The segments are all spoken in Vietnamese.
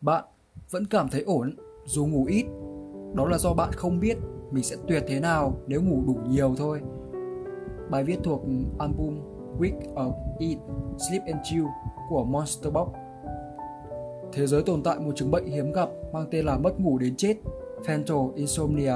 bạn vẫn cảm thấy ổn dù ngủ ít. Đó là do bạn không biết mình sẽ tuyệt thế nào nếu ngủ đủ nhiều thôi. Bài viết thuộc album Week of Eat, Sleep and Chill của Monster Box. Thế giới tồn tại một chứng bệnh hiếm gặp mang tên là mất ngủ đến chết, Fatal Insomnia.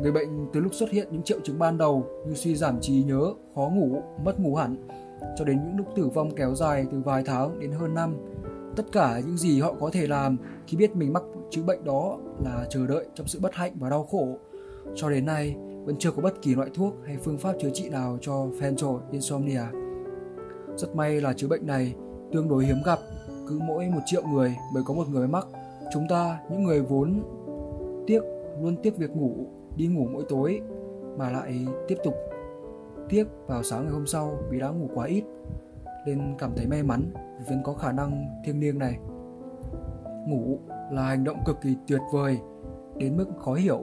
Người bệnh từ lúc xuất hiện những triệu chứng ban đầu như suy giảm trí nhớ, khó ngủ, mất ngủ hẳn, cho đến những lúc tử vong kéo dài từ vài tháng đến hơn năm. Tất cả những gì họ có thể làm khi biết mình mắc chứng bệnh đó là chờ đợi trong sự bất hạnh và đau khổ. Cho đến nay, vẫn chưa có bất kỳ loại thuốc hay phương pháp chữa trị nào cho Fatal Insomnia. Rất may là chứng bệnh này tương đối hiếm gặp, cứ mỗi một triệu người mới có một người mắc. Chúng ta, những người vốn tiếc luôn tiếc việc ngủ, đi ngủ mỗi tối mà lại tiếp tục tiếc vào sáng ngày hôm sau vì đã ngủ quá ít nên cảm thấy may mắn vì vẫn có khả năng thiêng liêng này. Ngủ là hành động cực kỳ tuyệt vời, đến mức khó hiểu.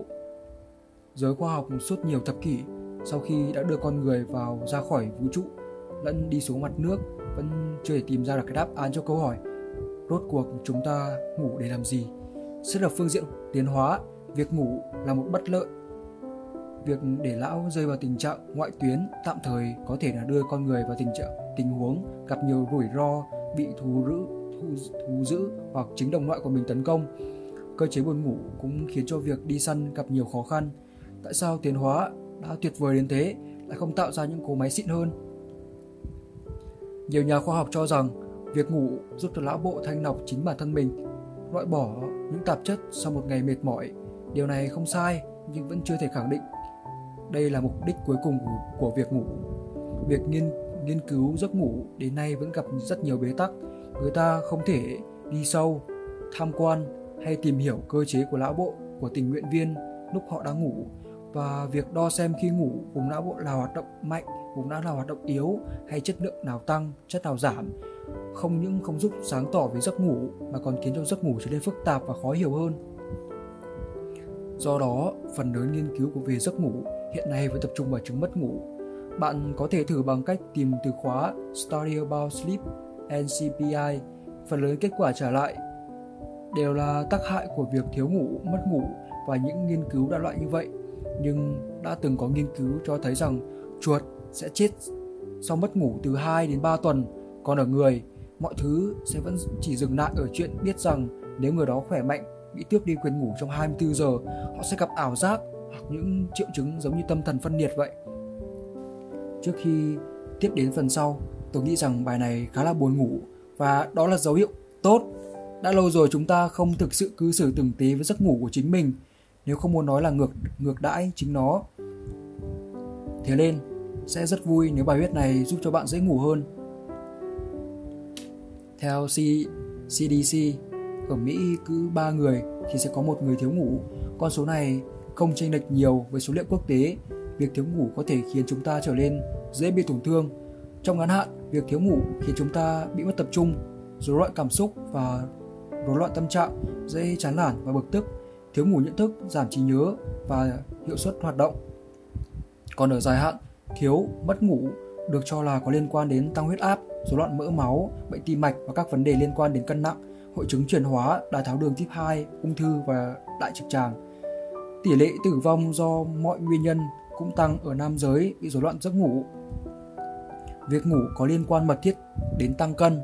Giới khoa học suốt nhiều thập kỷ sau khi đã đưa con người vào ra khỏi vũ trụ, lẫn đi xuống mặt nước, vẫn chưa thể tìm ra được cái đáp án cho câu hỏi, rốt cuộc chúng ta ngủ để làm gì xét ở phương diện tiến hóa, việc ngủ là một bất lợi việc để lão rơi vào tình trạng ngoại tuyến tạm thời có thể là đưa con người vào tình trạng tình huống gặp nhiều rủi ro bị thú giữ thú, thú dữ hoặc chính đồng loại của mình tấn công. Cơ chế buồn ngủ cũng khiến cho việc đi săn gặp nhiều khó khăn. Tại sao tiến hóa đã tuyệt vời đến thế lại không tạo ra những cỗ máy xịn hơn? Nhiều nhà khoa học cho rằng việc ngủ giúp cho lão bộ thanh lọc chính bản thân mình, loại bỏ những tạp chất sau một ngày mệt mỏi. Điều này không sai nhưng vẫn chưa thể khẳng định đây là mục đích cuối cùng của, của việc ngủ. Việc nghiên nghiên cứu giấc ngủ đến nay vẫn gặp rất nhiều bế tắc. Người ta không thể đi sâu, tham quan hay tìm hiểu cơ chế của lão bộ của tình nguyện viên lúc họ đang ngủ và việc đo xem khi ngủ vùng não bộ là hoạt động mạnh vùng não là hoạt động yếu hay chất lượng nào tăng chất nào giảm không những không giúp sáng tỏ về giấc ngủ mà còn khiến cho giấc ngủ trở nên phức tạp và khó hiểu hơn do đó phần lớn nghiên cứu của về giấc ngủ hiện nay vẫn tập trung vào chứng mất ngủ. Bạn có thể thử bằng cách tìm từ khóa Study About Sleep NCPI phần lớn kết quả trả lại đều là tác hại của việc thiếu ngủ, mất ngủ và những nghiên cứu đã loại như vậy. Nhưng đã từng có nghiên cứu cho thấy rằng chuột sẽ chết sau mất ngủ từ 2 đến 3 tuần, còn ở người, mọi thứ sẽ vẫn chỉ dừng lại ở chuyện biết rằng nếu người đó khỏe mạnh, bị tước đi quyền ngủ trong 24 giờ, họ sẽ gặp ảo giác hoặc những triệu chứng giống như tâm thần phân liệt vậy. Trước khi tiếp đến phần sau, tôi nghĩ rằng bài này khá là buồn ngủ và đó là dấu hiệu tốt. Đã lâu rồi chúng ta không thực sự cư xử từng tí với giấc ngủ của chính mình, nếu không muốn nói là ngược ngược đãi chính nó. Thế nên, sẽ rất vui nếu bài viết này giúp cho bạn dễ ngủ hơn. Theo C CDC, ở Mỹ cứ 3 người thì sẽ có một người thiếu ngủ. Con số này không chênh lệch nhiều với số liệu quốc tế. Việc thiếu ngủ có thể khiến chúng ta trở nên dễ bị tổn thương. Trong ngắn hạn, việc thiếu ngủ khiến chúng ta bị mất tập trung, rối loạn cảm xúc và rối loạn tâm trạng, dễ chán nản và bực tức. Thiếu ngủ nhận thức giảm trí nhớ và hiệu suất hoạt động. Còn ở dài hạn, thiếu, mất ngủ được cho là có liên quan đến tăng huyết áp, rối loạn mỡ máu, bệnh tim mạch và các vấn đề liên quan đến cân nặng, hội chứng chuyển hóa, đái tháo đường type 2, ung thư và đại trực tràng. Tỷ lệ tử vong do mọi nguyên nhân cũng tăng ở nam giới bị rối loạn giấc ngủ. Việc ngủ có liên quan mật thiết đến tăng cân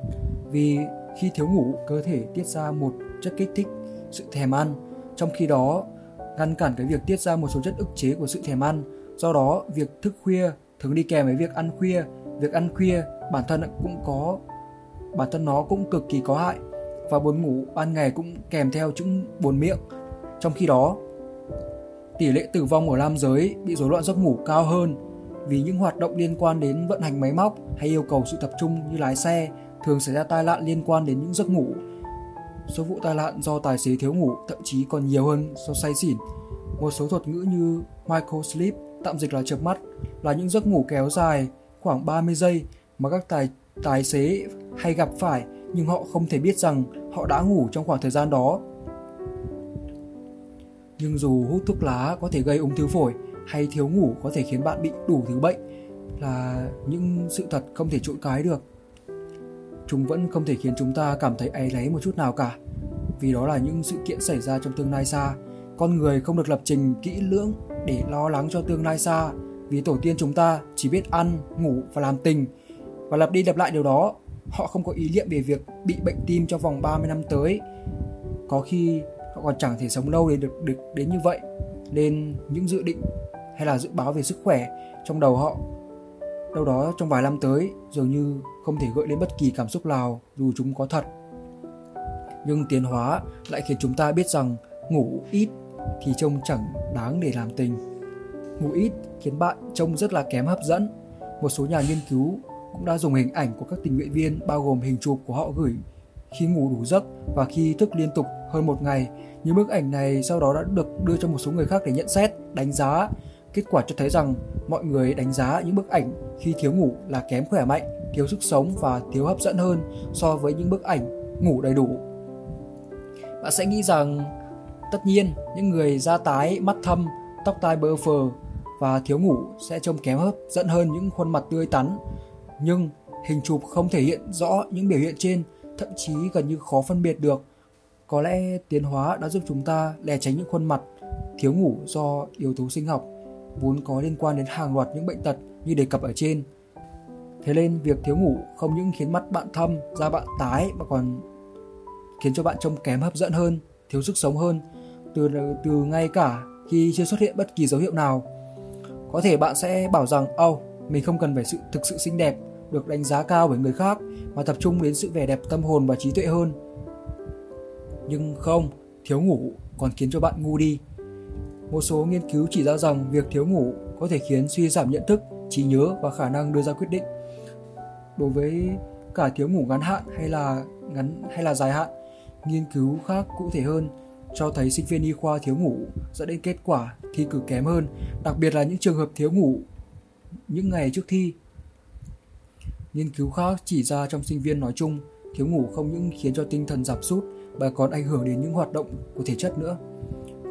vì khi thiếu ngủ, cơ thể tiết ra một chất kích thích sự thèm ăn, trong khi đó ngăn cản cái việc tiết ra một số chất ức chế của sự thèm ăn Do đó, việc thức khuya thường đi kèm với việc ăn khuya. Việc ăn khuya bản thân cũng có bản thân nó cũng cực kỳ có hại và buồn ngủ ban ngày cũng kèm theo chứng buồn miệng. Trong khi đó, tỷ lệ tử vong ở nam giới bị rối loạn giấc ngủ cao hơn vì những hoạt động liên quan đến vận hành máy móc hay yêu cầu sự tập trung như lái xe thường xảy ra tai nạn liên quan đến những giấc ngủ. Số vụ tai nạn do tài xế thiếu ngủ thậm chí còn nhiều hơn do say xỉn. Một số thuật ngữ như micro sleep tạm dịch là chợp mắt, là những giấc ngủ kéo dài khoảng 30 giây mà các tài tài xế hay gặp phải nhưng họ không thể biết rằng họ đã ngủ trong khoảng thời gian đó. Nhưng dù hút thuốc lá có thể gây ung thư phổi hay thiếu ngủ có thể khiến bạn bị đủ thứ bệnh là những sự thật không thể trộn cái được. Chúng vẫn không thể khiến chúng ta cảm thấy áy náy một chút nào cả. vì đó là những sự kiện xảy ra trong tương lai xa. Con người không được lập trình kỹ lưỡng để lo lắng cho tương lai xa vì tổ tiên chúng ta chỉ biết ăn, ngủ và làm tình và lặp đi lặp lại điều đó. Họ không có ý niệm về việc bị bệnh tim trong vòng 30 năm tới. Có khi còn chẳng thể sống lâu để được được đến như vậy. Nên những dự định hay là dự báo về sức khỏe trong đầu họ, đâu đó trong vài năm tới, dường như không thể gợi lên bất kỳ cảm xúc nào dù chúng có thật. Nhưng tiến hóa lại khiến chúng ta biết rằng ngủ ít thì trông chẳng đáng để làm tình. Ngủ ít khiến bạn trông rất là kém hấp dẫn. Một số nhà nghiên cứu cũng đã dùng hình ảnh của các tình nguyện viên bao gồm hình chụp của họ gửi khi ngủ đủ giấc và khi thức liên tục hơn một ngày. Những bức ảnh này sau đó đã được đưa cho một số người khác để nhận xét, đánh giá. Kết quả cho thấy rằng mọi người đánh giá những bức ảnh khi thiếu ngủ là kém khỏe mạnh, thiếu sức sống và thiếu hấp dẫn hơn so với những bức ảnh ngủ đầy đủ. Bạn sẽ nghĩ rằng tất nhiên những người da tái, mắt thâm, tóc tai bơ phờ và thiếu ngủ sẽ trông kém hấp dẫn hơn những khuôn mặt tươi tắn. Nhưng hình chụp không thể hiện rõ những biểu hiện trên, thậm chí gần như khó phân biệt được. Có lẽ tiến hóa đã giúp chúng ta lè tránh những khuôn mặt thiếu ngủ do yếu tố sinh học vốn có liên quan đến hàng loạt những bệnh tật như đề cập ở trên. Thế nên việc thiếu ngủ không những khiến mắt bạn thâm, da bạn tái mà còn khiến cho bạn trông kém hấp dẫn hơn, thiếu sức sống hơn từ từ ngay cả khi chưa xuất hiện bất kỳ dấu hiệu nào. Có thể bạn sẽ bảo rằng, ô, oh, mình không cần phải sự thực sự xinh đẹp, được đánh giá cao bởi người khác mà tập trung đến sự vẻ đẹp tâm hồn và trí tuệ hơn." Nhưng không, thiếu ngủ còn khiến cho bạn ngu đi. Một số nghiên cứu chỉ ra rằng việc thiếu ngủ có thể khiến suy giảm nhận thức, trí nhớ và khả năng đưa ra quyết định. Đối với cả thiếu ngủ ngắn hạn hay là ngắn hay là dài hạn, nghiên cứu khác cụ thể hơn cho thấy sinh viên y khoa thiếu ngủ dẫn đến kết quả thi cử kém hơn, đặc biệt là những trường hợp thiếu ngủ những ngày trước thi. Nghiên cứu khác chỉ ra trong sinh viên nói chung, thiếu ngủ không những khiến cho tinh thần giảm sút mà còn ảnh hưởng đến những hoạt động của thể chất nữa.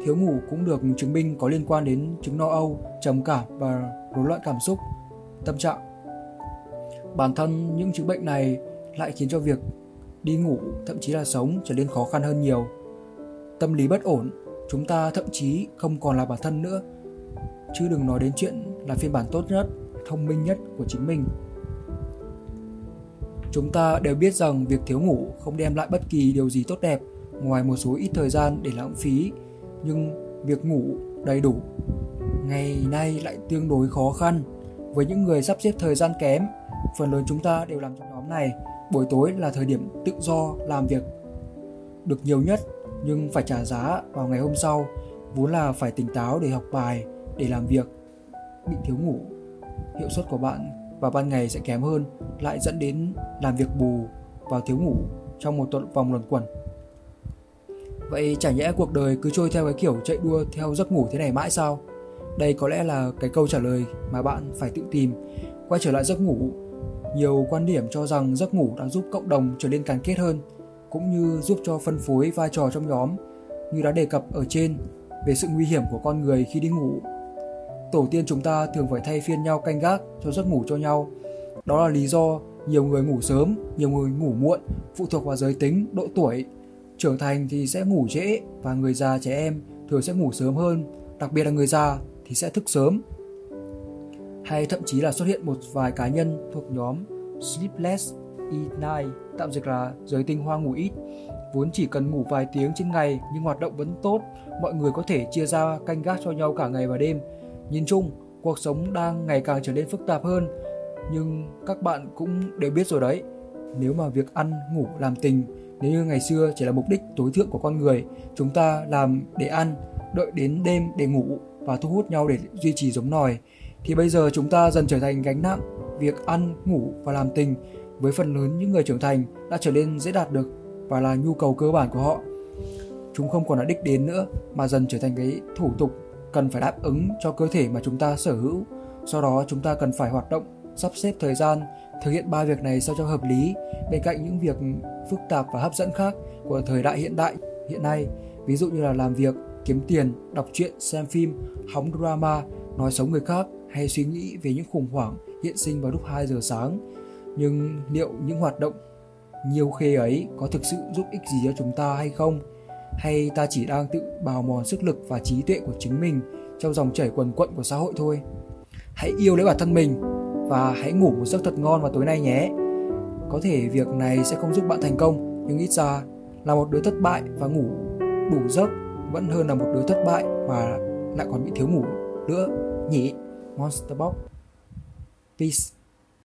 Thiếu ngủ cũng được chứng minh có liên quan đến chứng lo âu, trầm cảm và rối loạn cảm xúc, tâm trạng. Bản thân những chứng bệnh này lại khiến cho việc đi ngủ, thậm chí là sống trở nên khó khăn hơn nhiều. Tâm lý bất ổn, chúng ta thậm chí không còn là bản thân nữa, chứ đừng nói đến chuyện là phiên bản tốt nhất, thông minh nhất của chính mình. Chúng ta đều biết rằng việc thiếu ngủ không đem lại bất kỳ điều gì tốt đẹp, ngoài một số ít thời gian để lãng phí. Nhưng việc ngủ đầy đủ ngày nay lại tương đối khó khăn. Với những người sắp xếp thời gian kém, phần lớn chúng ta đều làm trong nhóm này. Buổi tối là thời điểm tự do làm việc. Được nhiều nhất, nhưng phải trả giá vào ngày hôm sau, vốn là phải tỉnh táo để học bài, để làm việc. Bị thiếu ngủ, hiệu suất của bạn và ban ngày sẽ kém hơn lại dẫn đến làm việc bù và thiếu ngủ trong một tuần vòng luẩn quẩn Vậy chả nhẽ cuộc đời cứ trôi theo cái kiểu chạy đua theo giấc ngủ thế này mãi sao? Đây có lẽ là cái câu trả lời mà bạn phải tự tìm. Quay trở lại giấc ngủ, nhiều quan điểm cho rằng giấc ngủ đã giúp cộng đồng trở nên gắn kết hơn, cũng như giúp cho phân phối vai trò trong nhóm, như đã đề cập ở trên về sự nguy hiểm của con người khi đi ngủ. Tổ tiên chúng ta thường phải thay phiên nhau canh gác cho giấc ngủ cho nhau. Đó là lý do nhiều người ngủ sớm, nhiều người ngủ muộn, phụ thuộc vào giới tính, độ tuổi Trưởng thành thì sẽ ngủ trễ và người già trẻ em thường sẽ ngủ sớm hơn, đặc biệt là người già thì sẽ thức sớm. Hay thậm chí là xuất hiện một vài cá nhân thuộc nhóm Sleepless Eat Night, tạm dịch là giới tinh hoa ngủ ít, vốn chỉ cần ngủ vài tiếng trên ngày nhưng hoạt động vẫn tốt, mọi người có thể chia ra canh gác cho nhau cả ngày và đêm. Nhìn chung, cuộc sống đang ngày càng trở nên phức tạp hơn, nhưng các bạn cũng đều biết rồi đấy, nếu mà việc ăn, ngủ, làm tình nếu như ngày xưa chỉ là mục đích tối thượng của con người, chúng ta làm để ăn, đợi đến đêm để ngủ và thu hút nhau để duy trì giống nòi, thì bây giờ chúng ta dần trở thành gánh nặng. Việc ăn, ngủ và làm tình với phần lớn những người trưởng thành đã trở nên dễ đạt được và là nhu cầu cơ bản của họ. Chúng không còn là đích đến nữa mà dần trở thành cái thủ tục cần phải đáp ứng cho cơ thể mà chúng ta sở hữu. Sau đó chúng ta cần phải hoạt động, sắp xếp thời gian Thực hiện ba việc này sao cho hợp lý bên cạnh những việc phức tạp và hấp dẫn khác của thời đại hiện đại hiện nay, ví dụ như là làm việc, kiếm tiền, đọc truyện, xem phim, hóng drama, nói xấu người khác hay suy nghĩ về những khủng hoảng hiện sinh vào lúc 2 giờ sáng. Nhưng liệu những hoạt động nhiều khê ấy có thực sự giúp ích gì cho chúng ta hay không? Hay ta chỉ đang tự bào mòn sức lực và trí tuệ của chính mình trong dòng chảy quần quận của xã hội thôi? Hãy yêu lấy bản thân mình và hãy ngủ một giấc thật ngon vào tối nay nhé. Có thể việc này sẽ không giúp bạn thành công, nhưng ít ra là một đứa thất bại và ngủ đủ giấc vẫn hơn là một đứa thất bại mà lại còn bị thiếu ngủ nữa. Nhỉ? Monster box. Peace.